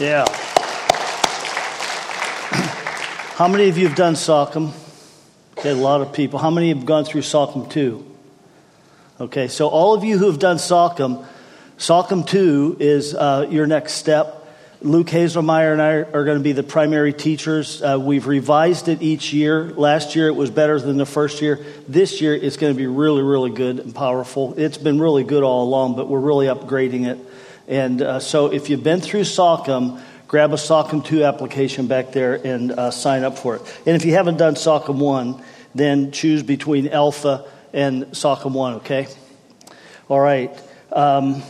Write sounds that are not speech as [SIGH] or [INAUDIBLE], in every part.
Yeah. How many of you have done Sockham? Okay, a lot of people. How many have gone through Sockham 2? Okay, so all of you who have done Sockham, Sockham 2 is uh, your next step. Luke Hazelmeyer and I are going to be the primary teachers. Uh, we've revised it each year. Last year it was better than the first year. This year it's going to be really, really good and powerful. It's been really good all along, but we're really upgrading it. And uh, so if you've been through Sockham, grab a Sockham 2 application back there and uh, sign up for it. And if you haven't done Sockham 1, then choose between Alpha and Sockham 1, okay? All right. Um,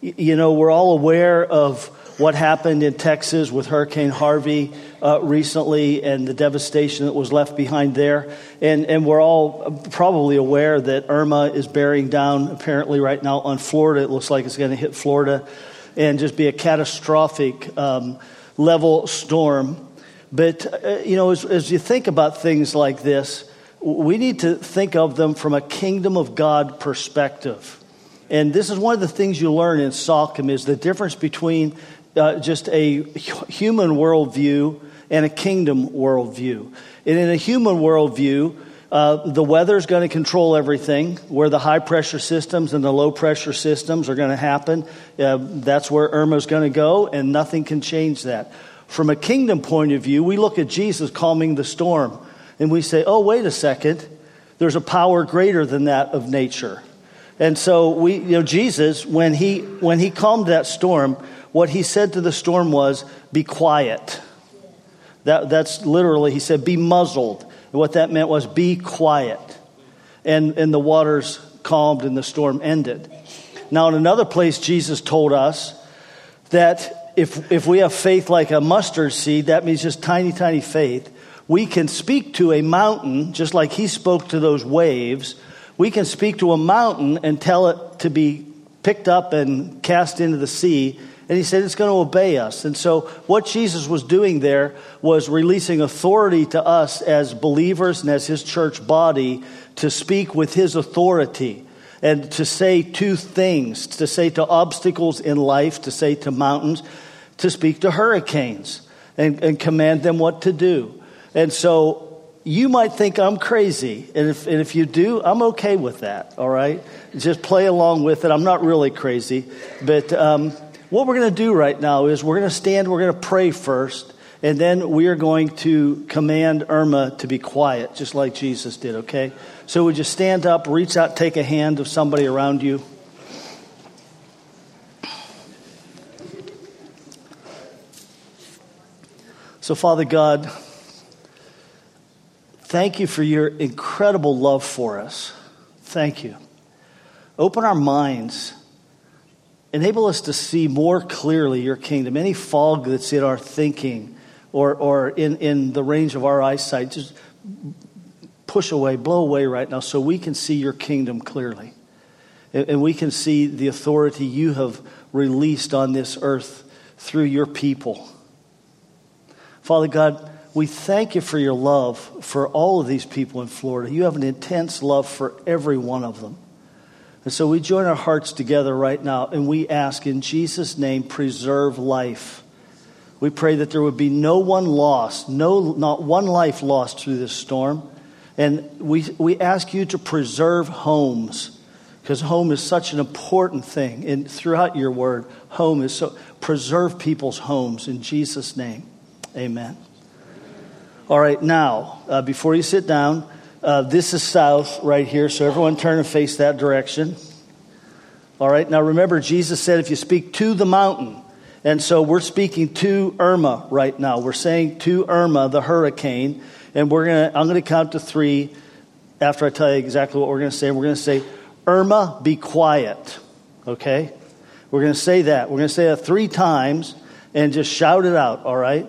you know, we're all aware of what happened in Texas with Hurricane Harvey uh, recently and the devastation that was left behind there. And, and we're all probably aware that Irma is bearing down apparently right now on Florida. It looks like it's going to hit Florida and just be a catastrophic um, level storm. But, uh, you know, as, as you think about things like this, we need to think of them from a kingdom of God perspective. And this is one of the things you learn in Sockham is the difference between uh, just a human worldview and a kingdom worldview. And in a human worldview, uh, the weather is going to control everything. Where the high pressure systems and the low pressure systems are going to happen, uh, that's where Irma is going to go, and nothing can change that. From a kingdom point of view, we look at Jesus calming the storm, and we say, oh, wait a second, there's a power greater than that of nature. And so we, you know, Jesus, when he when he calmed that storm, what he said to the storm was, Be quiet. That, that's literally, he said, Be muzzled. And what that meant was, Be quiet. And, and the waters calmed and the storm ended. Now, in another place, Jesus told us that if, if we have faith like a mustard seed, that means just tiny, tiny faith, we can speak to a mountain, just like he spoke to those waves. We can speak to a mountain and tell it to be picked up and cast into the sea, and he said it's going to obey us. And so, what Jesus was doing there was releasing authority to us as believers and as his church body to speak with his authority and to say two things to say to obstacles in life, to say to mountains, to speak to hurricanes and, and command them what to do. And so, you might think I'm crazy. And if, and if you do, I'm okay with that, all right? Just play along with it. I'm not really crazy. But um, what we're going to do right now is we're going to stand, we're going to pray first, and then we are going to command Irma to be quiet, just like Jesus did, okay? So would you stand up, reach out, take a hand of somebody around you? So, Father God, thank you for your incredible love for us. Thank you. Open our minds enable us to see more clearly your kingdom. Any fog that's in our thinking or, or in, in the range of our eyesight, just push away, blow away right now so we can see your kingdom clearly. And, and we can see the authority you have released on this earth through your people. Father God, we thank you for your love for all of these people in Florida. You have an intense love for every one of them. And so we join our hearts together right now and we ask in Jesus' name, preserve life. We pray that there would be no one lost, no, not one life lost through this storm. And we, we ask you to preserve homes because home is such an important thing. And throughout your word, home is so, preserve people's homes in Jesus' name. Amen. All right, now, uh, before you sit down, uh, this is south right here, so everyone turn and face that direction. All right, now remember, Jesus said if you speak to the mountain, and so we're speaking to Irma right now. We're saying to Irma, the hurricane, and we're gonna, I'm going to count to three after I tell you exactly what we're going to say. We're going to say, Irma, be quiet. Okay? We're going to say that. We're going to say that three times and just shout it out, all right?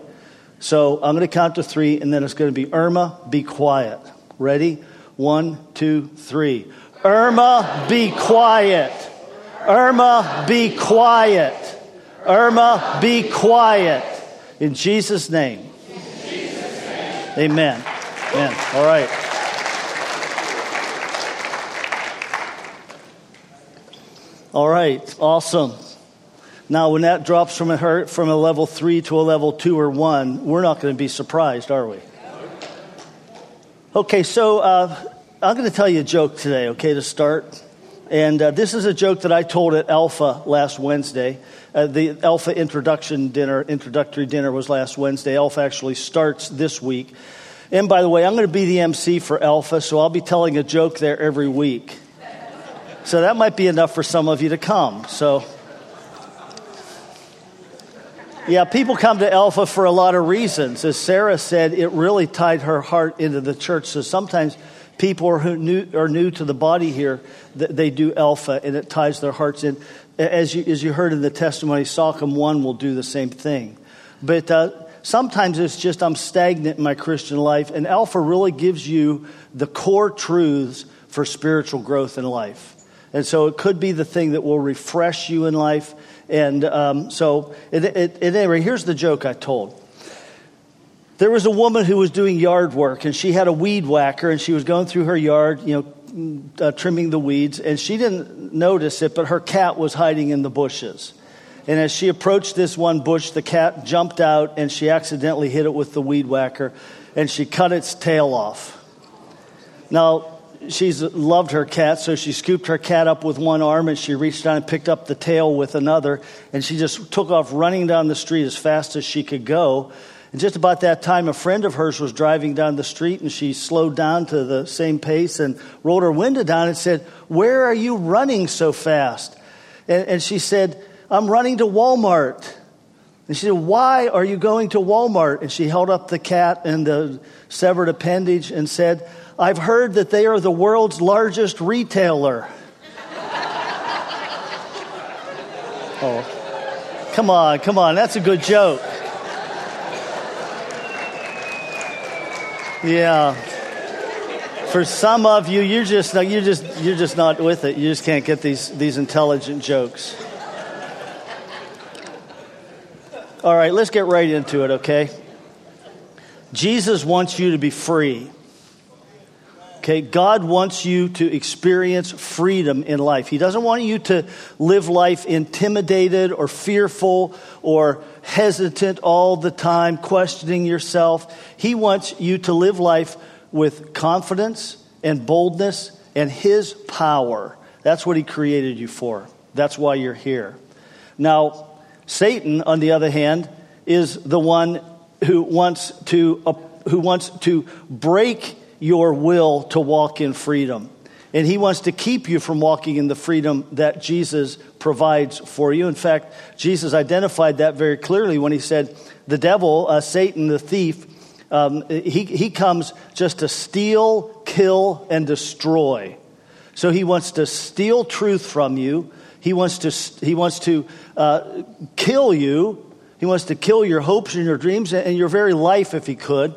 So I'm going to count to three, and then it's going to be Irma, be quiet. Ready? One, two, three. Irma, be quiet. Irma, be quiet. Irma, be quiet. In Jesus' name. Amen. Amen. All right. All right. Awesome. Now, when that drops from a, from a level three to a level two or one, we're not going to be surprised, are we? Okay, so uh, I'm going to tell you a joke today, okay, to start. And uh, this is a joke that I told at Alpha last Wednesday. Uh, the Alpha introduction dinner, introductory dinner was last Wednesday. Alpha actually starts this week. And by the way, I'm going to be the MC for Alpha, so I'll be telling a joke there every week. So that might be enough for some of you to come. So yeah, people come to Alpha for a lot of reasons. As Sarah said, it really tied her heart into the church. So sometimes people who new, are new to the body here, they do Alpha, and it ties their hearts in. As you, as you heard in the testimony, Sockham 1 will do the same thing. But uh, sometimes it's just I'm stagnant in my Christian life, and Alpha really gives you the core truths for spiritual growth in life. And so it could be the thing that will refresh you in life and um, so, at, at, at any rate, here's the joke I told. There was a woman who was doing yard work, and she had a weed whacker, and she was going through her yard, you know, uh, trimming the weeds, and she didn't notice it, but her cat was hiding in the bushes. And as she approached this one bush, the cat jumped out, and she accidentally hit it with the weed whacker, and she cut its tail off. Now, she's loved her cat, so she scooped her cat up with one arm and she reached down and picked up the tail with another, and she just took off running down the street as fast as she could go. And just about that time, a friend of hers was driving down the street and she slowed down to the same pace and rolled her window down and said, Where are you running so fast? And, and she said, I'm running to Walmart. And she said, Why are you going to Walmart? And she held up the cat and the severed appendage and said, I've heard that they are the world's largest retailer. oh, come on, come on. That's a good joke. Yeah. For some of you, you're just you're just you're just not with it. You just can't get these these intelligent jokes. All right, let's get right into it, okay? Jesus wants you to be free. Okay, God wants you to experience freedom in life. He doesn't want you to live life intimidated or fearful or hesitant all the time, questioning yourself. He wants you to live life with confidence and boldness and His power. That's what He created you for. That's why you're here. Now, Satan, on the other hand, is the one who wants to, uh, who wants to break your will to walk in freedom. And he wants to keep you from walking in the freedom that Jesus provides for you. In fact, Jesus identified that very clearly when he said, The devil, uh, Satan, the thief, um, he, he comes just to steal, kill, and destroy. So he wants to steal truth from you. He wants to, he wants to uh, kill you. He wants to kill your hopes and your dreams and your very life if he could.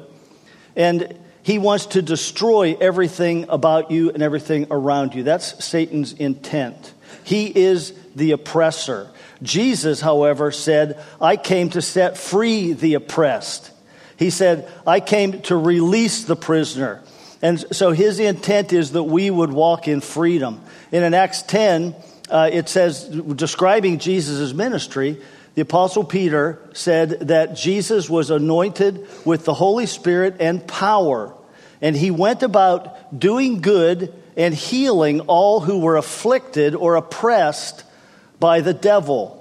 And he wants to destroy everything about you and everything around you. That's Satan's intent. He is the oppressor. Jesus, however, said, I came to set free the oppressed. He said, I came to release the prisoner. And so his intent is that we would walk in freedom. And in Acts 10, uh, it says, describing Jesus' ministry, the Apostle Peter said that Jesus was anointed with the Holy Spirit and power, and he went about doing good and healing all who were afflicted or oppressed by the devil.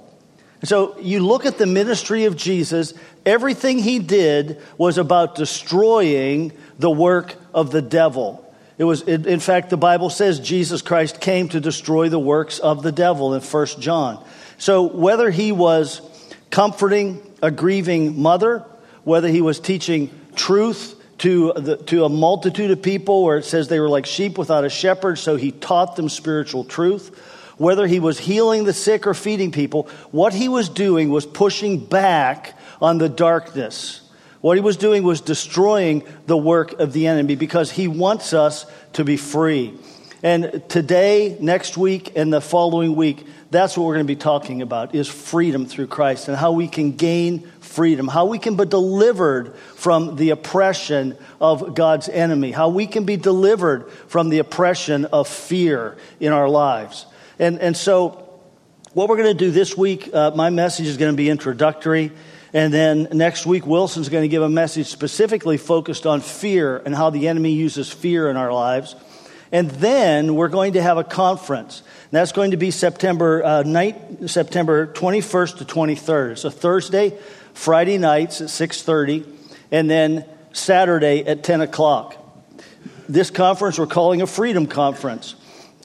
So you look at the ministry of Jesus, everything he did was about destroying the work of the devil. It was, in fact, the Bible says Jesus Christ came to destroy the works of the devil in 1 John. So whether he was comforting a grieving mother, whether he was teaching truth to, the, to a multitude of people, where it says they were like sheep without a shepherd, so he taught them spiritual truth. Whether he was healing the sick or feeding people, what he was doing was pushing back on the darkness. What he was doing was destroying the work of the enemy because he wants us to be free. And today, next week, and the following week, that's what we're going to be talking about is freedom through Christ and how we can gain freedom, how we can be delivered from the oppression of God's enemy, how we can be delivered from the oppression of fear in our lives. And, and so what we're going to do this week, uh, my message is going to be introductory. And then next week, Wilson's going to give a message specifically focused on fear and how the enemy uses fear in our lives. And then we're going to have a conference. That's going to be September uh, night, September 21st to 23rd. It's a Thursday, Friday nights at 6:30, and then Saturday at 10 o'clock. This conference we're calling a Freedom Conference,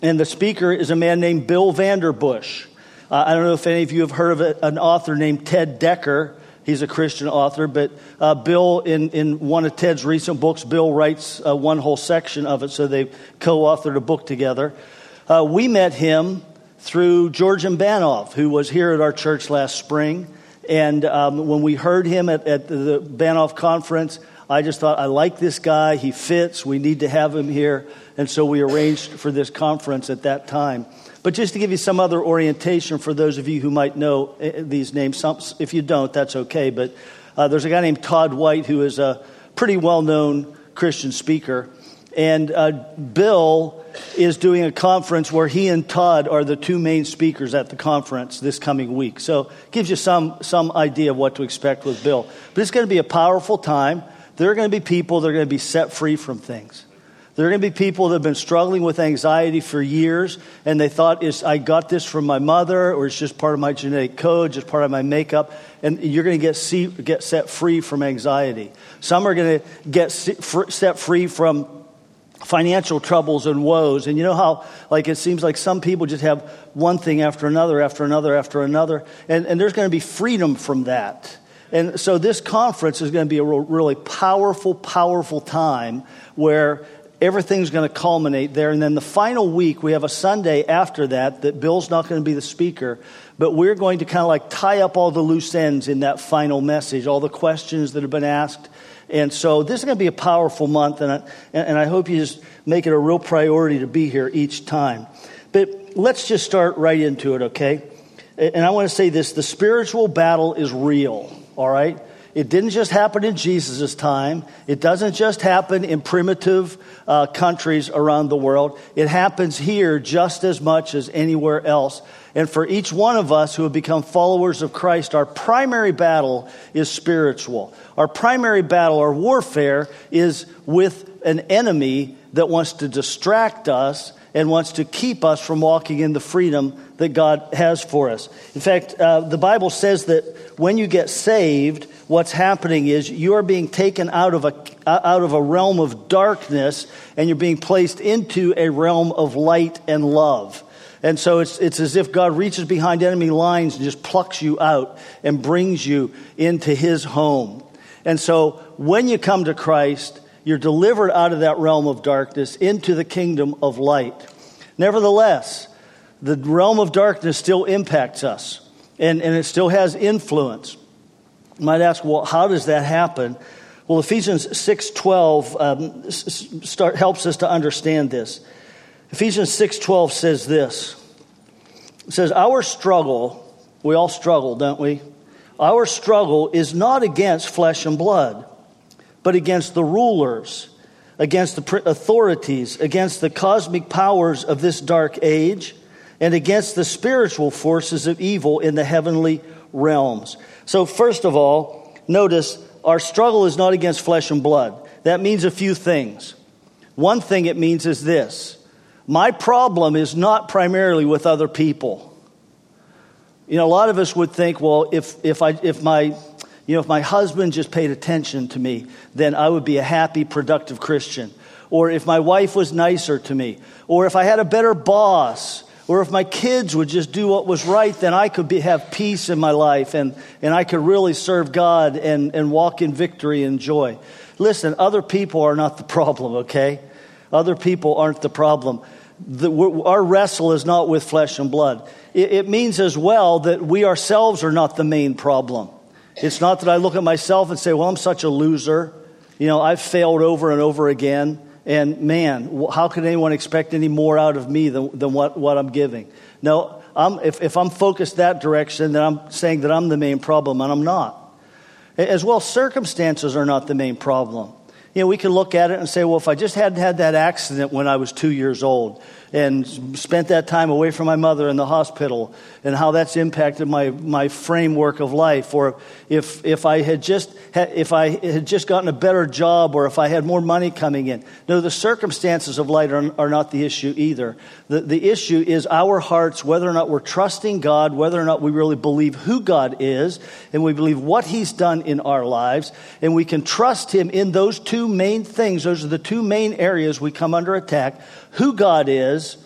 and the speaker is a man named Bill Vanderbush. Uh, I don't know if any of you have heard of an author named Ted Dekker. He's a Christian author, but uh, Bill, in, in one of Ted's recent books, Bill writes uh, one whole section of it, so they co authored a book together. Uh, we met him through George Banov, who was here at our church last spring. And um, when we heard him at, at the Banov conference, I just thought, I like this guy. He fits. We need to have him here. And so we arranged for this conference at that time. But just to give you some other orientation for those of you who might know eh, eh, these names, if you don't, that's okay. But uh, there's a guy named Todd White who is a pretty well known Christian speaker. And uh, Bill is doing a conference where he and Todd are the two main speakers at the conference this coming week. So it gives you some, some idea of what to expect with Bill. But it's going to be a powerful time. There are going to be people that are going to be set free from things. There are going to be people that have been struggling with anxiety for years, and they thought, is, I got this from my mother, or it's just part of my genetic code, just part of my makeup. And you're going to get, see, get set free from anxiety. Some are going to get set free from financial troubles and woes. And you know how, like, it seems like some people just have one thing after another, after another, after another. And, and there's going to be freedom from that. And so this conference is going to be a really powerful, powerful time where everything's going to culminate there. And then the final week, we have a Sunday after that that Bill's not going to be the speaker, but we're going to kind of like tie up all the loose ends in that final message, all the questions that have been asked. And so this is going to be a powerful month, and I, and I hope you just make it a real priority to be here each time. But let's just start right into it, okay? And I want to say this the spiritual battle is real, all right? It didn't just happen in Jesus' time. It doesn't just happen in primitive uh, countries around the world. It happens here just as much as anywhere else. And for each one of us who have become followers of Christ, our primary battle is spiritual. Our primary battle, our warfare, is with an enemy that wants to distract us and wants to keep us from walking in the freedom that God has for us. In fact, uh, the Bible says that when you get saved, what's happening is you are being taken out of a out of a realm of darkness and you're being placed into a realm of light and love. And so it's, it's as if God reaches behind enemy lines and just plucks you out and brings you into his home. And so when you come to Christ, you're delivered out of that realm of darkness into the kingdom of light. Nevertheless, the realm of darkness still impacts us and, and it still has influence. You might ask, well, how does that happen? Well, Ephesians 6.12 um, start, helps us to understand this. Ephesians 6.12 says this. It says, our struggle, we all struggle, don't we? Our struggle is not against flesh and blood, but against the rulers, against the authorities, against the cosmic powers of this dark age, and against the spiritual forces of evil in the heavenly realms. So, first of all, notice our struggle is not against flesh and blood. That means a few things. One thing it means is this my problem is not primarily with other people. You know, a lot of us would think, well, if, if, I, if, my, you know, if my husband just paid attention to me, then I would be a happy, productive Christian. Or if my wife was nicer to me. Or if I had a better boss or if my kids would just do what was right, then I could be, have peace in my life and, and I could really serve God and, and walk in victory and joy. Listen, other people are not the [LAUGHS] problem, okay? Other people aren't the problem. The, our wrestle is not with flesh and blood. It, it means as well that we ourselves are not the main problem. It's not that I look at myself and say, well, I'm such a loser. You know, I've failed over and over again. And man, how can anyone expect any more out of me than, than what, what I'm giving? No, I'm, if, if I'm focused that direction, then I'm saying that I'm the main problem, and I'm not. As well, circumstances are not the main problem. You know, we can look at it and say, well, if I just hadn't had that accident when I was two years old, and spent that time away from my mother in the hospital and how that's impacted my, my framework of life. Or if, if I had just, if I had just gotten a better job or if I had more money coming in. No, the circumstances of life are, are not the issue either. The, the issue is our hearts, whether or not we're trusting God, whether or not we really believe who God is, and we believe what He's done in our lives, and we can trust Him in those two main things. Those are the two main areas we come under attack who God is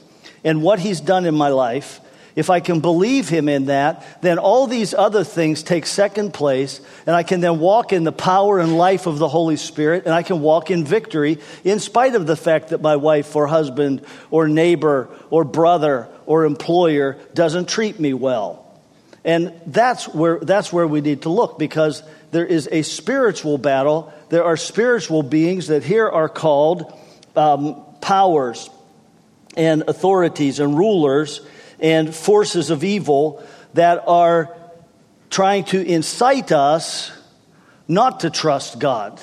and what He's done in my life. If I can believe Him in that, then all these other things take second place, and I can then walk in the power and life of the Holy Spirit, and I can walk in victory in spite of the fact that my wife or husband or neighbor or brother or employer doesn't treat me well. And that's where, that's where we need to look because there is a spiritual battle. There are spiritual beings that here are called um, powers and authorities and rulers and forces of evil that are trying to incite us not to trust God.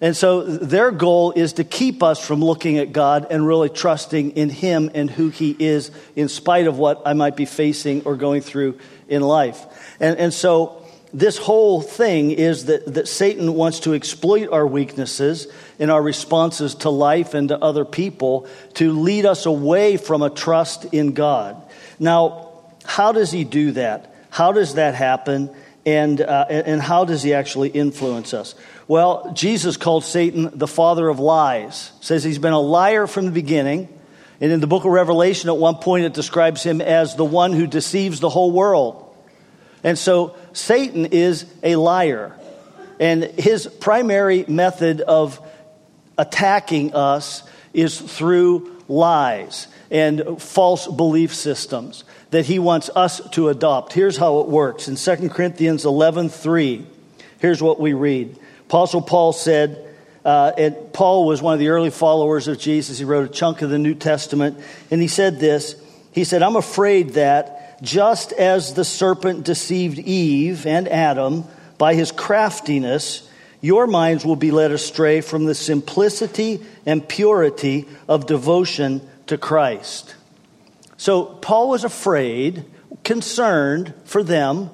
And so their goal is to keep us from looking at God and really trusting in Him and who He is, in spite of what I might be facing or going through in life. And, and so this whole thing is that, that Satan wants to exploit our weaknesses in our responses to life and to other people to lead us away from a trust in God. Now, how does he do that? How does that happen? And, uh, and how does he actually influence us? Well, Jesus called Satan the father of lies, says he's been a liar from the beginning. And in the book of Revelation, at one point, it describes him as the one who deceives the whole world. And so Satan is a liar. And his primary method of attacking us is through lies and false belief systems that he wants us to adopt. Here's how it works. In 2 Corinthians 11:3, here's what we read. Apostle Paul said, uh, and Paul was one of the early followers of Jesus. He wrote a chunk of the New Testament, and he said this. He said, I'm afraid that just as the serpent deceived Eve and Adam by his craftiness, your minds will be led astray from the simplicity and purity of devotion to Christ. So, Paul was afraid, concerned for them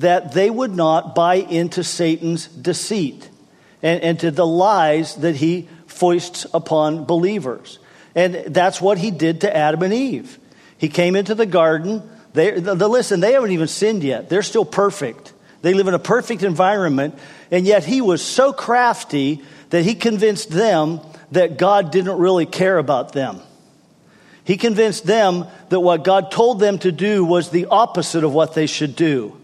that they would not buy into Satan's deceit and, and to the lies that he foists upon believers. And that's what he did to Adam and Eve. He came into the garden they, the, the, listen, they haven't even sinned yet. They're still perfect. They live in a perfect environment, and yet he was so crafty that he convinced them that God didn't really care about them. He convinced them that what God told them to do was the opposite of what they should do.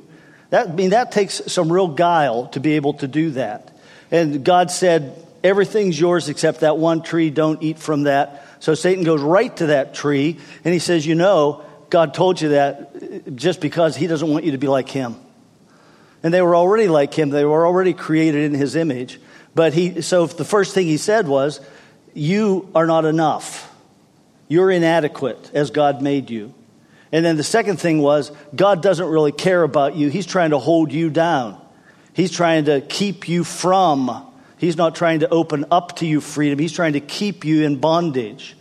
That, I mean, that takes some real guile to be able to do that. And God said, Everything's yours except that one tree, don't eat from that. So Satan goes right to that tree, and he says, You know, God told you that just because He doesn't want you to be like Him. And they were already like Him, they were already created in His image. But He, so the first thing He said was, You are not enough. You're inadequate as God made you. And then the second thing was, God doesn't really care about you. He's trying to hold you down. He's trying to keep you from. He's not trying to open up to you freedom. He's trying to keep you in bondage.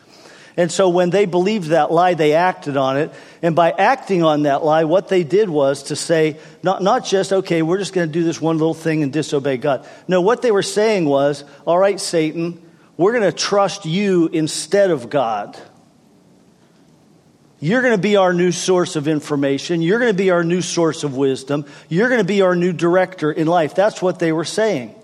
And so when they believed that lie, they acted on it. And by acting on that lie, what they did was to say, not, not just, okay, we're just going to do this one little thing and disobey God. No, what they were saying was, all right, Satan, we're going to trust you instead of God. You're going to be our new source of information. You're going to be our new source of wisdom. You're going to be our new director in life. That's what they were saying.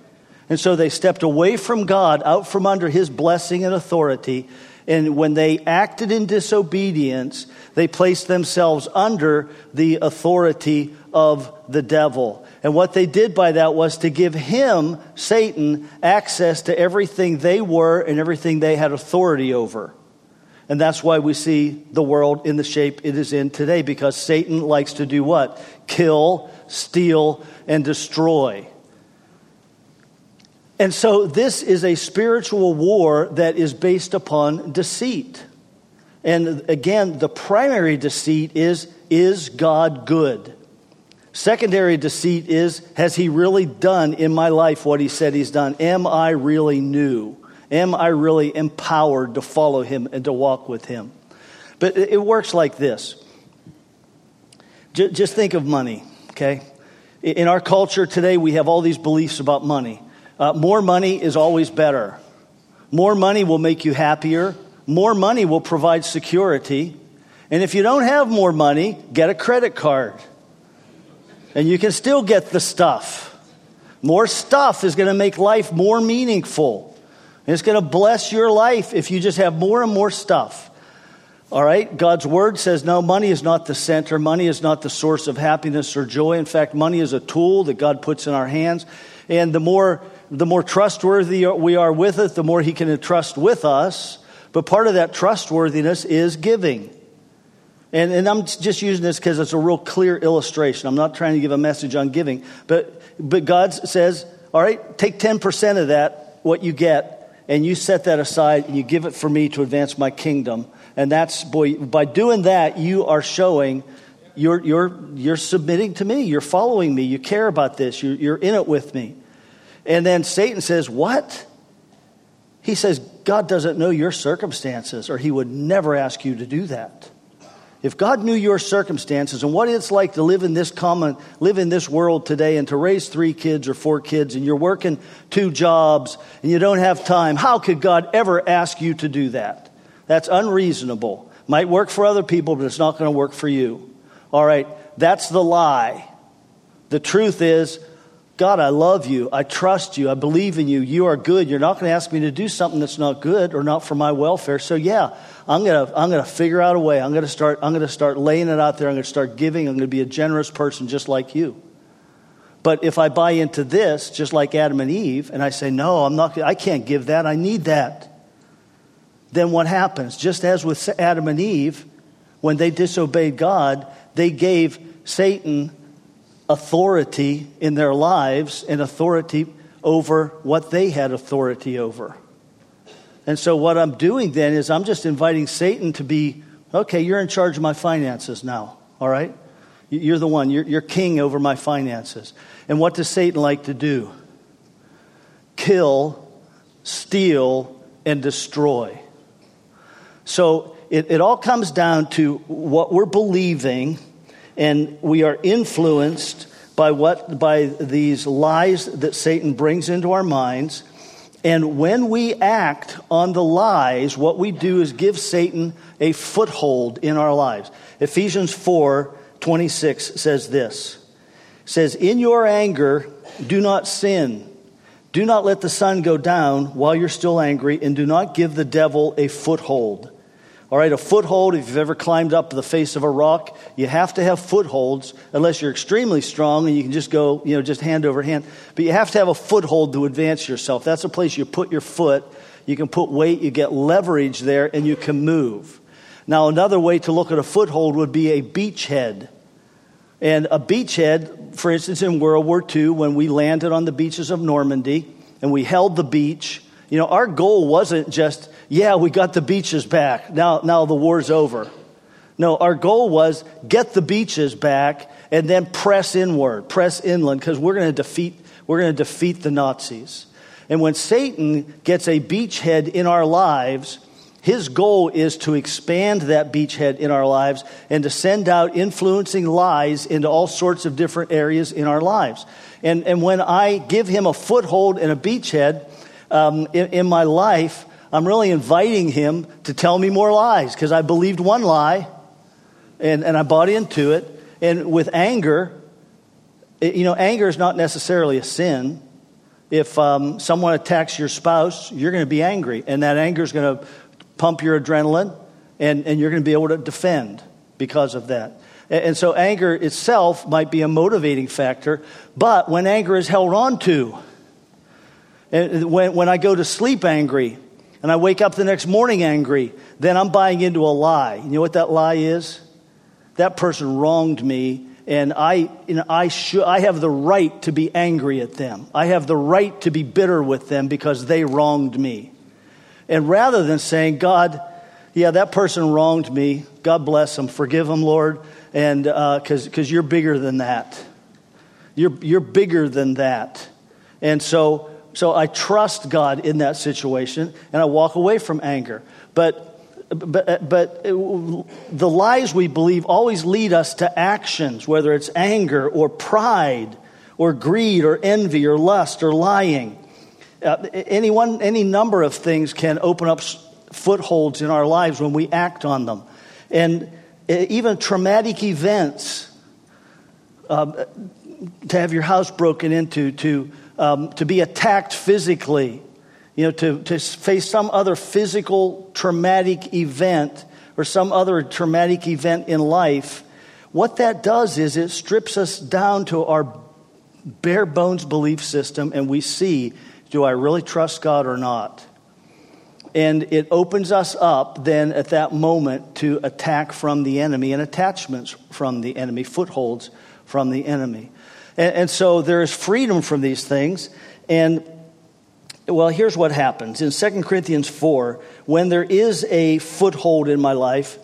And so they stepped away from God, out from under his blessing and authority, and when they acted in disobedience, they placed themselves under the authority of the devil. And what they did by that was to give him, Satan, access to everything they were and everything they had authority over. And that's why we see the world in the shape it is in today, because Satan likes to do what? Kill, steal, and destroy. And so this is a spiritual war that is based upon deceit. And again, the primary deceit is is God good? Secondary deceit is has he really done in my life what he said he's done? Am I really new? Am I really empowered to follow him and to walk with him? But it works like this. Just think of money, okay? In our culture today, we have all these beliefs about money. Uh, more money is always better. More money will make you happier. More money will provide security. And if you don't have more money, get a credit card. And you can still get the stuff. More stuff is going to make life more meaningful. It's going to bless your life if you just have more and more stuff. All right? God's word says no, money is not the center. Money is not the source of happiness or joy. In fact, money is a tool that God puts in our hands. And the more, the more trustworthy we are with it, the more He can entrust with us. But part of that trustworthiness is giving. And, and I'm just using this because it's a real clear illustration. I'm not trying to give a message on giving. But, but God says, all right, take 10% of that, what you get, and you set that aside and you give it for me to advance my kingdom. And that's, boy, by doing that, you are showing you're, you're, you're submitting to me. You're following me. You care about this. You're, you're in it with me. And then Satan says, What? He says, God doesn't know your circumstances, or he would never ask you to do that. If God knew your circumstances and what it's like to live in this common, live in this world today and to raise three kids or four kids and you're working two jobs and you don't have time, how could God ever ask you to do that? That's unreasonable. Might work for other people, but it's not going to work for you. All right, that's the lie. The truth is, God, I love you. I trust you. I believe in you. You are good. You're not going to ask me to do something that's not good or not for my welfare. So yeah, I'm going to I'm going to figure out a way. I'm going to start I'm going to start laying it out there. I'm going to start giving. I'm going to be a generous person just like you. But if I buy into this just like Adam and Eve and I say, "No, I'm not I can't give that. I need that." then what happens? Just as with Adam and Eve, when they disobeyed God, they gave Satan authority in their lives and authority over what they had authority over. And so, what I'm doing then is I'm just inviting Satan to be okay, you're in charge of my finances now, all right? You're the one, you're, you're king over my finances. And what does Satan like to do? Kill, steal, and destroy. So it, it all comes down to what we're believing, and we are influenced by what by these lies that Satan brings into our minds. And when we act on the lies, what we do is give Satan a foothold in our lives. Ephesians 4 26 says this says, In your anger, do not sin. Do not let the sun go down while you're still angry, and do not give the devil a foothold. All right, a foothold, if you've ever climbed up the face of a rock, you have to have footholds unless you're extremely strong and you can just go, you know, just hand over hand. But you have to have a foothold to advance yourself. That's a place you put your foot, you can put weight, you get leverage there, and you can move. Now, another way to look at a foothold would be a beachhead. And a beachhead, for instance, in World War II, when we landed on the beaches of Normandy and we held the beach, you know, our goal wasn't just yeah, we got the beaches back. Now, now the war's over. No, our goal was get the beaches back and then press inward, press inland, because we're going to defeat we're going to defeat the Nazis. And when Satan gets a beachhead in our lives, his goal is to expand that beachhead in our lives and to send out influencing lies into all sorts of different areas in our lives. And, and when I give him a foothold and a beachhead um, in, in my life, I'm really inviting him to tell me more lies because I believed one lie and, and I bought into it. And with anger, it, you know, anger is not necessarily a sin. If um, someone attacks your spouse, you're going to be angry, and that anger is going to pump your adrenaline, and, and you're going to be able to defend because of that. And, and so, anger itself might be a motivating factor, but when anger is held on to, when, when I go to sleep angry, and I wake up the next morning angry, then I'm buying into a lie. You know what that lie is? That person wronged me, and I, you know, I, should, I have the right to be angry at them. I have the right to be bitter with them because they wronged me. And rather than saying, God, yeah, that person wronged me, God bless them, forgive them, Lord, and because uh, because you're bigger than that. You're, you're bigger than that. And so so I trust God in that situation and I walk away from anger. But but, but the lies we believe always lead us to actions, whether it's anger or pride or greed or envy or lust or lying. Uh, any, one, any number of things can open up footholds in our lives when we act on them. And uh, even traumatic events, uh, to have your house broken into, to, um, to be attacked physically, you know, to, to face some other physical traumatic event or some other traumatic event in life, what that does is it strips us down to our bare bones belief system and we see do I really trust God or not? And it opens us up then at that moment to attack from the enemy and attachments from the enemy, footholds from the enemy. And, and so there is freedom from these things. And well, here's what happens. In 2 Corinthians 4, when there is a foothold in my life,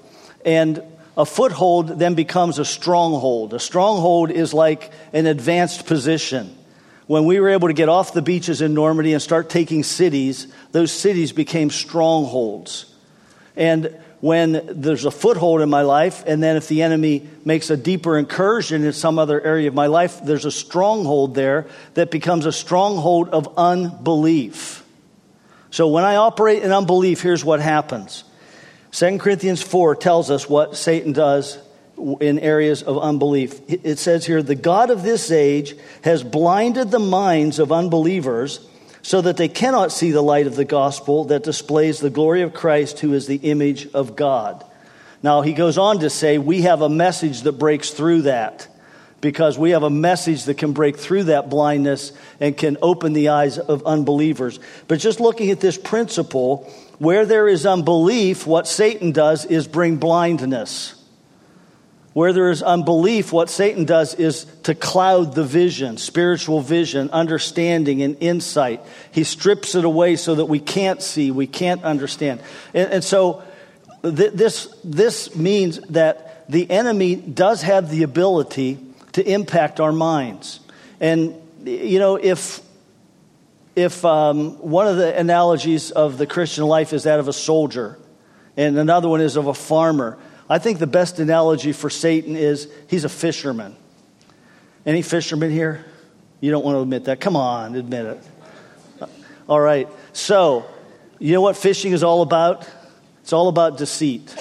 and a foothold then becomes a stronghold. A stronghold is like an advanced position. When we were able to get off the beaches in Normandy and start taking cities, those cities became strongholds. And when there's a foothold in my life, and then if the enemy makes a deeper incursion in some other area of my life, there's a stronghold there that becomes a stronghold of unbelief. So when I operate in unbelief, here's what happens 2 Corinthians 4 tells us what Satan does in areas of unbelief. It says here, the God of this age has blinded the minds of unbelievers so that they cannot see the light of the gospel that displays the glory of Christ, who is the image of God. Now, he goes on to say, we have a message that breaks through that because we have a message that can break through that blindness and can open the eyes of unbelievers. But just looking at this principle, where there is unbelief, what Satan does is bring blindness. Where there is unbelief, what Satan does is to cloud the vision, spiritual vision, understanding, and insight. He strips it away so that we can't see, we can't understand. And, and so th- this, this means that the enemy does have the ability to impact our minds. And, you know, if if um, one of the analogies of the Christian life is that of a soldier, and another one is of a farmer, I think the best analogy for Satan is he's a fisherman. Any fishermen here? You don't want to admit that. Come on, admit it. All right. So, you know what fishing is all about? It's all about deceit.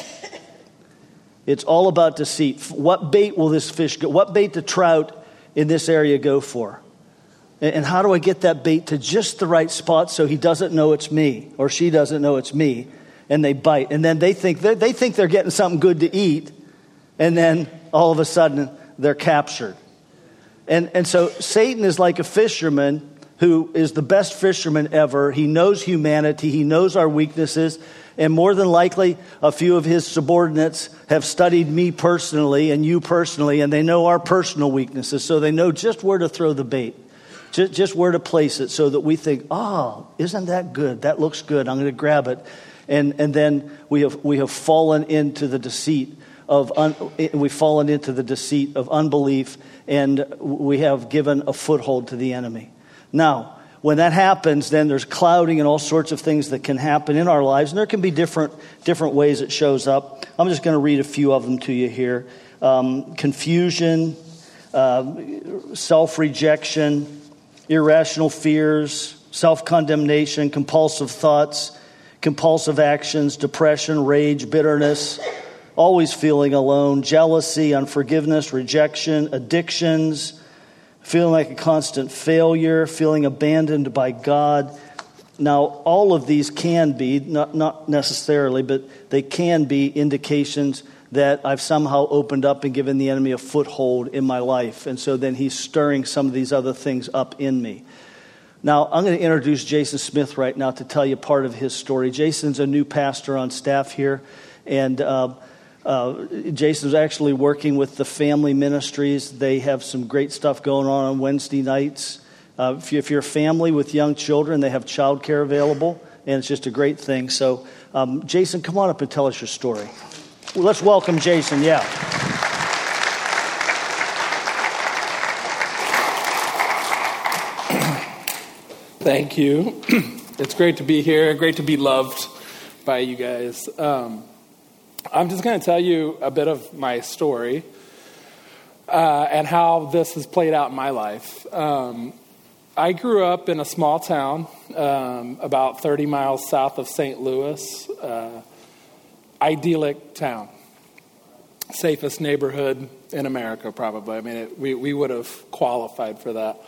It's all about deceit. What bait will this fish go? What bait the trout in this area go for? And how do I get that bait to just the right spot so he doesn't know it's me or she doesn't know it's me? And they bite. And then they think they're, they think they're getting something good to eat. And then all of a sudden they're captured. And, and so Satan is like a fisherman who is the best fisherman ever. He knows humanity, he knows our weaknesses. And more than likely, a few of his subordinates have studied me personally and you personally, and they know our personal weaknesses, so they know just where to throw the bait just, just where to place it so that we think, oh, isn't that good? That looks good. I'm going to grab it. And, and then we have, we have fallen into the deceit of, un, we've fallen into the deceit of unbelief and we have given a foothold to the enemy. Now, when that happens, then there's clouding and all sorts of things that can happen in our lives, and there can be different, different ways it shows up. I'm just going to read a few of them to you here um, confusion, uh, self rejection, irrational fears, self condemnation, compulsive thoughts, compulsive actions, depression, rage, bitterness, always feeling alone, jealousy, unforgiveness, rejection, addictions, feeling like a constant failure, feeling abandoned by God. Now, all of these can be, not, not necessarily, but they can be indications that I've somehow opened up and given the enemy a foothold in my life. And so then he's stirring some of these other things up in me. Now, I'm going to introduce Jason Smith right now to tell you part of his story. Jason's a new pastor on staff here, and uh, uh, Jason's actually working with the family ministries. They have some great stuff going on on Wednesday nights. Uh, if, you, if, you're a family with young children, they have childcare available, and it's just a great thing. So, um, Jason, come on up and tell us your story. Let's welcome Jason, yeah. Thank you. [CLEARS THROAT] it's great to be here, great to be loved by you guys. Um, I'm just going to tell you a bit of my story uh, and how this has played out in my life. Um, I grew up in a small town um, about 30 miles south of St. Louis, uh, idyllic town, safest neighborhood in America, probably. I mean, it, we, we would have qualified for that.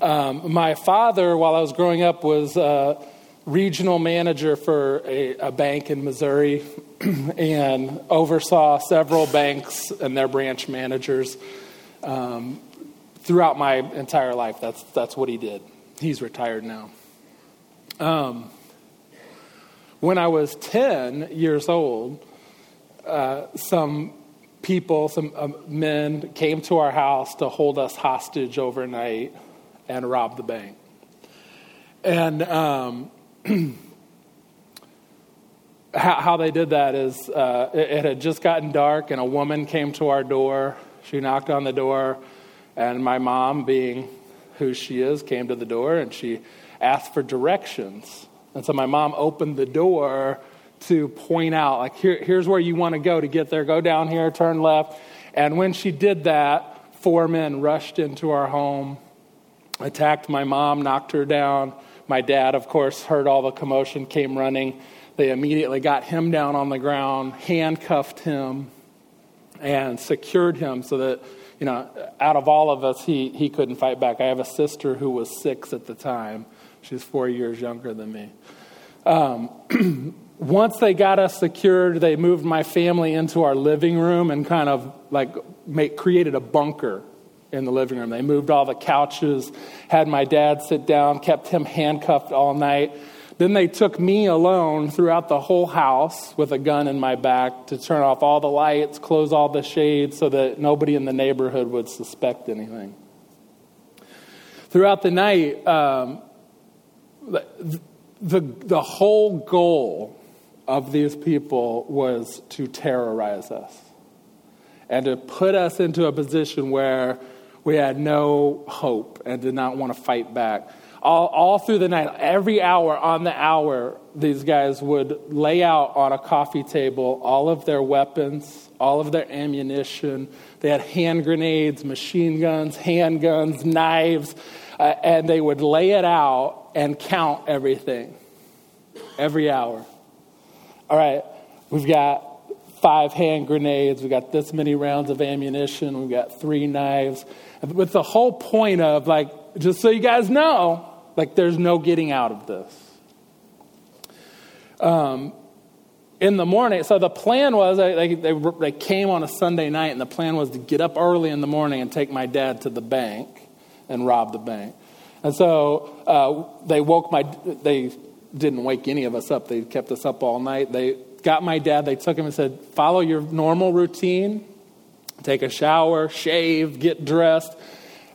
Um, my father, while I was growing up, was a regional manager for a, a bank in Missouri [CLEARS THROAT] and oversaw several banks and their branch managers um, throughout my entire life. That's, that's what he did. He's retired now. Um, when I was 10 years old, uh, some people, some uh, men came to our house to hold us hostage overnight and rob the bank. And um, [CLEARS THROAT] how, how, they did that is uh, it, it had just gotten dark, and a woman came to our door. She knocked on the door, and my mom, being who she is, came to the door and she asked for directions. And so my mom opened the door to point out, like, Here, here's where you want to go to get there. Go down here, turn left. And when she did that, four men rushed into our home attacked my mom, knocked her down. My dad, of course, heard all the commotion, came running. They immediately got him down on the ground, handcuffed him, and secured him so that, you know, out of all of us, he, he couldn't fight back. I have a sister who was six at the time. She's four years younger than me. Um, [CLEARS THROAT] once they got us secured, they moved my family into our living room and kind of like make, created a bunker in the living room. They moved all the couches, had my dad sit down, kept him handcuffed all night. Then they took me alone throughout the whole house with a gun in my back to turn off all the lights, close all the shades so that nobody in the neighborhood would suspect anything. Throughout the night, um, the, the, the whole goal of these people was to terrorize us and to put us into a position where we had no hope and did not want to fight back. All, all through the night, every hour on the hour, these guys would lay out on a coffee table all of their weapons, all of their ammunition. They had hand grenades, machine guns, handguns, knives, uh, and they would lay it out and count everything every hour. All right, we've got five hand grenades, we've got this many rounds of ammunition, we've got three knives with the whole point of, like, just so you guys know, like, there's no getting out of this. Um, in the morning, so the plan was they, they, they came on a Sunday night, and the plan was to get up early in the morning and take my dad to the bank and rob the bank. And so uh, they woke my, they didn't wake any of us up. They kept us up all night. They got my dad, they took him and said, Follow your normal routine take a shower, shave, get dressed.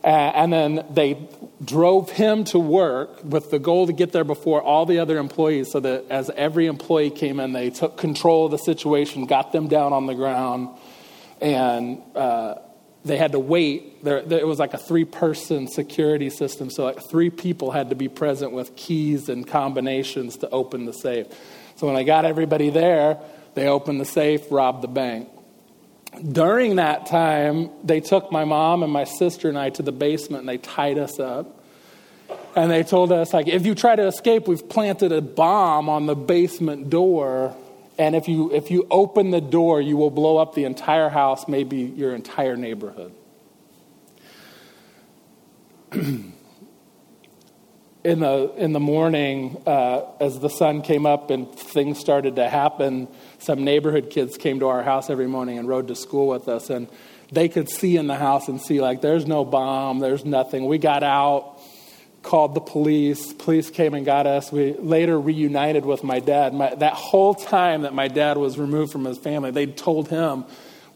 Uh, and then they drove him to work with the goal to get there before all the other employees so that as every employee came in, they took control of the situation, got them down on the ground, and uh, they had to wait. There, there, it was like a three person security system, so like three people had to be present with keys and combinations to open the safe. So when I got everybody there, they opened the safe, robbed the bank. During that time, they took my mom and my sister and I to the basement and they tied us up. And they told us, like, if you try to escape, we've planted a bomb on the basement door. And if you, if you open the door, you will blow up the entire house, maybe your entire neighborhood. [CLEARS THROAT] in, the, in the morning, uh, as the sun came up and things started to happen, some neighborhood kids came to our house every morning and rode to school with us, and they could see in the house and see, like, there's no bomb, there's nothing. We got out, called the police. Police came and got us. We later reunited with my dad. My, that whole time that my dad was removed from his family, they told him,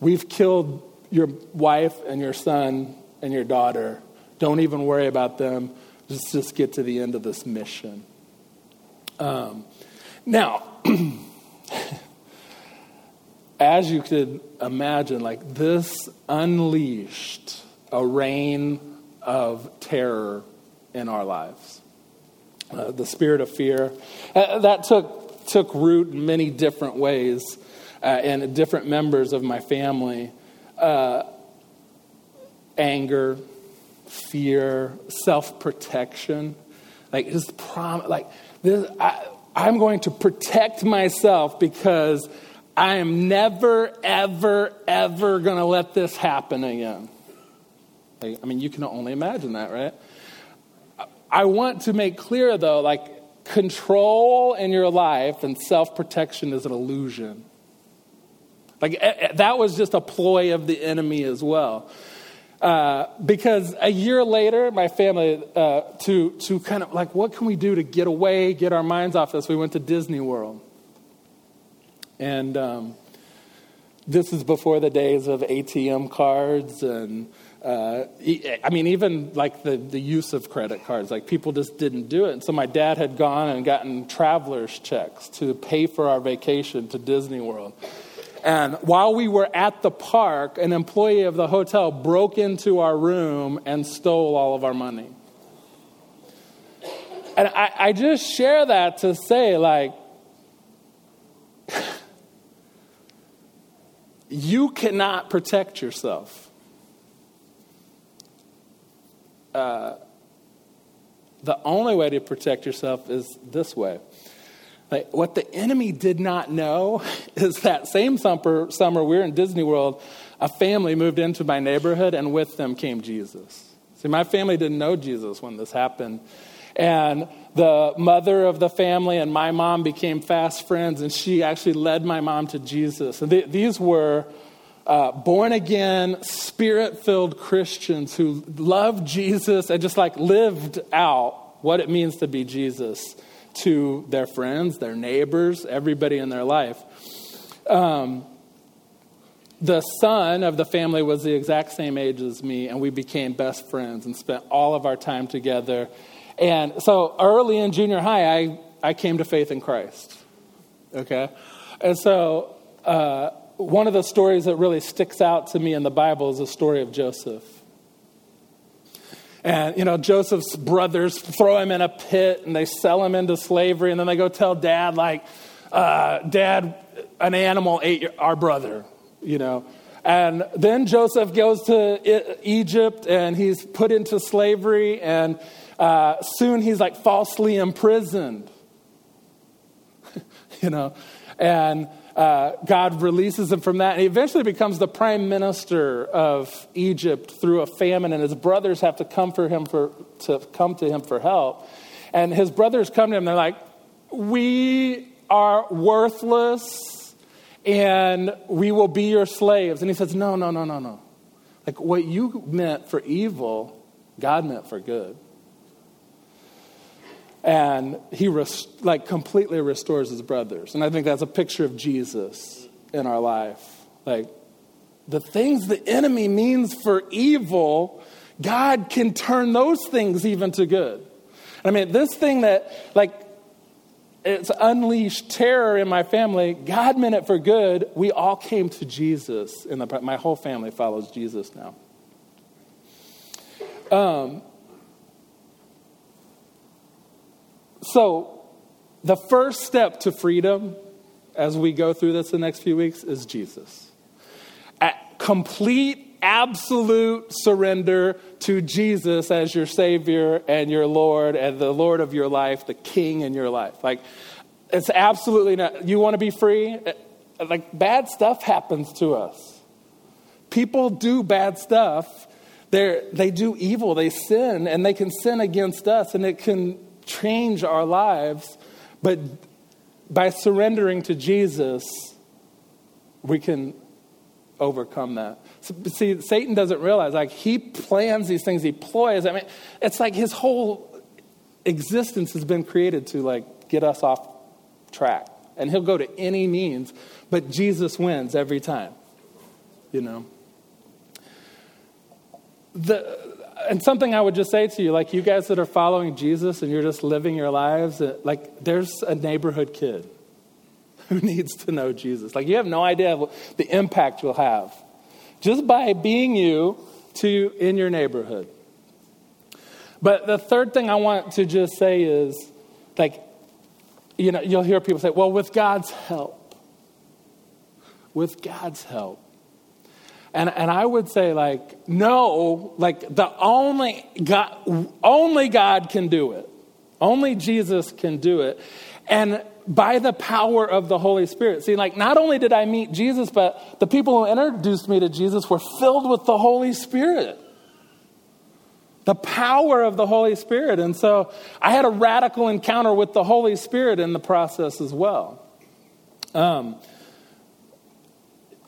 We've killed your wife and your son and your daughter. Don't even worry about them. Just, just get to the end of this mission. Um, now, [CLEARS THROAT] as you could imagine, like this unleashed a reign of terror in our lives. uh, the spirit of fear. Uh, that took, took root in many different ways uh, different members of my family. Uh, anger, fear, self protection. Like, his prom- like this, I, I'm going to protect myself because I am never, ever, ever going to let this happen again. I mean, you can only imagine that, right? I want to make clear, though, like, control in your life and self protection is an illusion. Like, that was just a ploy of the enemy as well. Uh, because a year later, my family, uh, to, to kind of like, what can we do to get away, get our minds off this? We went to Disney World. And um, this is before the days of ATM cards and, uh, I mean, even like the, the use of credit cards, like people just didn't do it. And so my dad had gone and gotten traveler's checks to pay for our vacation to Disney World. And while we were at the park, an employee of the hotel broke into our room and stole all of our money. And I, I just share that to say, like, you cannot protect yourself. Uh, the only way to protect yourself is this way like, what the enemy did not know [LAUGHS] is that same summer, summer we were in Disney World, a family moved into my neighborhood, and with them came Jesus. See, my family didn't know Jesus when this happened. And the mother of the family and my mom became fast friends, and she actually led my mom to Jesus. And these were uh, born again, spirit filled Christians who loved Jesus and just like lived out what it means to be Jesus to their friends, their neighbors, everybody in their life. Um, the son of the family was the exact same age as me, and we became best friends and spent all of our time together. And so early in junior high, I, I came to faith in Christ. Okay? And so uh, one of the stories that really sticks out to me in the Bible is the story of Joseph. And, you know, Joseph's brothers throw him in a pit and they sell him into slavery. And then they go tell dad, like, uh, Dad, an animal ate our brother, you know. And then Joseph goes to Egypt and he's put into slavery. And uh, soon he's like falsely imprisoned, [LAUGHS] you know. And uh, God releases him from that. And he eventually becomes the prime minister of Egypt through a famine, and his brothers have to come for him for to come to him for help. And his brothers come to him, they're like, We are worthless and we will be your slaves. And he says, No, no, no, no, no. Like what you meant for evil, God meant for good and he res- like completely restores his brothers. And i think that's a picture of jesus in our life. Like the things the enemy means for evil god can turn those things even to good. I mean this thing that like it's unleashed terror in my family. God meant it for good. We all came to jesus the my whole family follows jesus now. Um, So, the first step to freedom as we go through this the next few weeks is Jesus. At complete, absolute surrender to Jesus as your Savior and your Lord and the Lord of your life, the King in your life. Like, it's absolutely not. You want to be free? Uh, like, bad stuff happens to us. People do bad stuff. they they do evil, they sin, and they can sin against us, and it can change our lives, but by surrendering to Jesus, we can overcome that. See, Satan doesn't realize, like, he plans these things, he ploys. I mean, it's like his whole existence has been created to, like, get us off track. And he'll go to any means, but Jesus wins every time, you know? The, and something I would just say to you, like you guys that are following Jesus and you're just living your lives, like there's a neighborhood kid who [LAUGHS] needs to know Jesus. Like you have no idea the impact you'll have just by being you to in your neighborhood. But the third thing I want to just say is like, you know, you'll hear people say, well, with God's help. With God's help. And, and I would say, like, no, like, the only God, only God can do it. Only Jesus can do it. And by the power of the Holy Spirit. See, like, not only did I meet Jesus, but the people who introduced me to Jesus were filled with the Holy Spirit. The power of the Holy Spirit. And so I had a radical encounter with the Holy Spirit in the process as well. Um,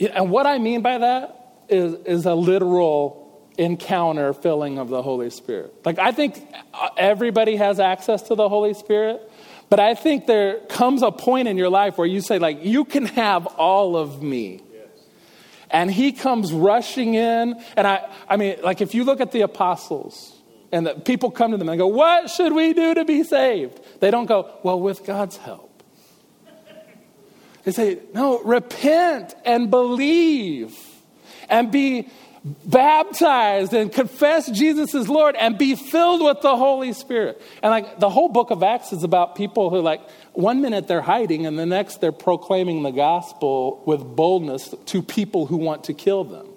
and what I mean by that is, is a literal encounter filling of the Holy Spirit. Like, I think uh, everybody has access to the Holy Spirit, but I think there comes a point in your life where you say, like, you can have all of me. And he comes rushing in. And I, I mean, like, if you look at the apostles and the people come to them and go, What should we do to be saved? They don't go, Well, with God's help. They say, No, repent and believe and be baptized and confess Jesus is Lord and be filled with the Holy Spirit. And like the whole book of Acts is about people who like one minute they're hiding and the next they're proclaiming the gospel with boldness to people who want to kill them.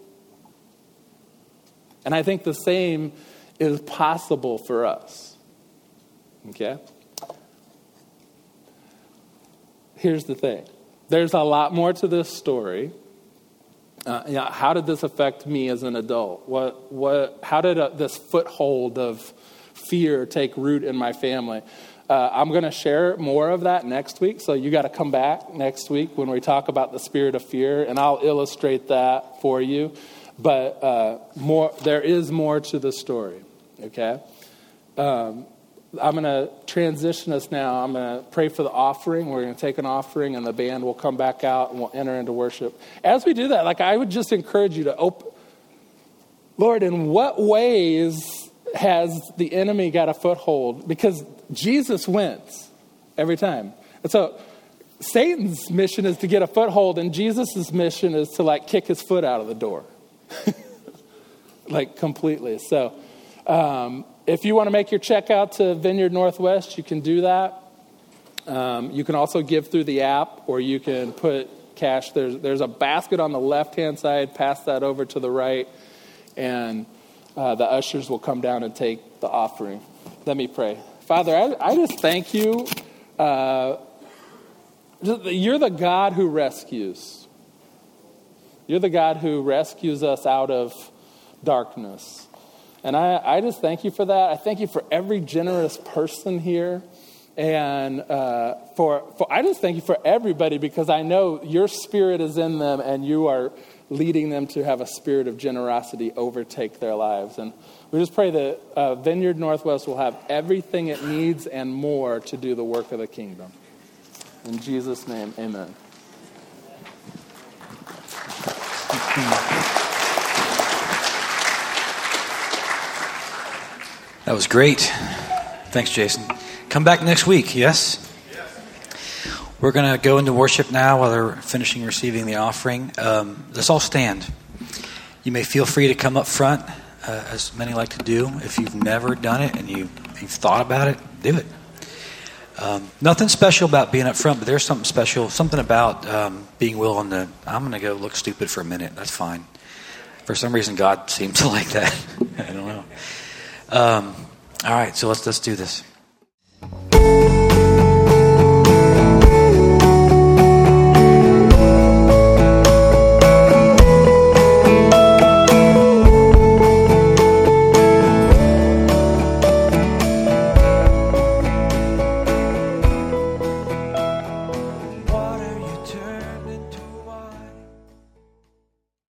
And I think the same is possible for us. Okay? Here's the thing. There's a lot more to this story uh, how did this affect me as an adult? What, what, how did uh, this foothold of fear take root in my family? Uh, I'm going to share more of that next week, so you got to come back next week when we talk about the spirit of fear, and I'll illustrate that for you. But uh, more, there is more to the story. Okay. Um, I'm going to transition us now. I'm going to pray for the offering. We're going to take an offering, and the band will come back out and we'll enter into worship. As we do that, like I would just encourage you to open. Lord, in what ways has the enemy got a foothold? Because Jesus wins every time. And so Satan's mission is to get a foothold, and Jesus' mission is to like kick his foot out of the door. [LAUGHS] like completely. So, um, if you want to make your check out to Vineyard Northwest, you can do that. Um, you can also give through the app, or you can put cash. There's, there's a basket on the left hand side, pass that over to the right, and uh, the ushers will come down and take the offering. Let me pray. Father, I, I just thank you. Uh, you're the God who rescues. You're the God who rescues us out of darkness. And I, I just thank you for that. I thank you for every generous person here. And uh, for, for, I just thank you for everybody because I know your spirit is in them and you are leading them to have a spirit of generosity overtake their lives. And we just pray that uh, Vineyard Northwest will have everything it needs and more to do the work of the kingdom. In Jesus' name, amen. That was great. Thanks, Jason. Come back next week, yes? We're going to go into worship now while they're finishing receiving the offering. Um, let's all stand. You may feel free to come up front, uh, as many like to do. If you've never done it and you, you've thought about it, do it. Um, nothing special about being up front, but there's something special, something about um, being willing to, I'm going to go look stupid for a minute. That's fine. For some reason, God seems to [LAUGHS] like that. I don't know. Um, all right, so let's let's do this.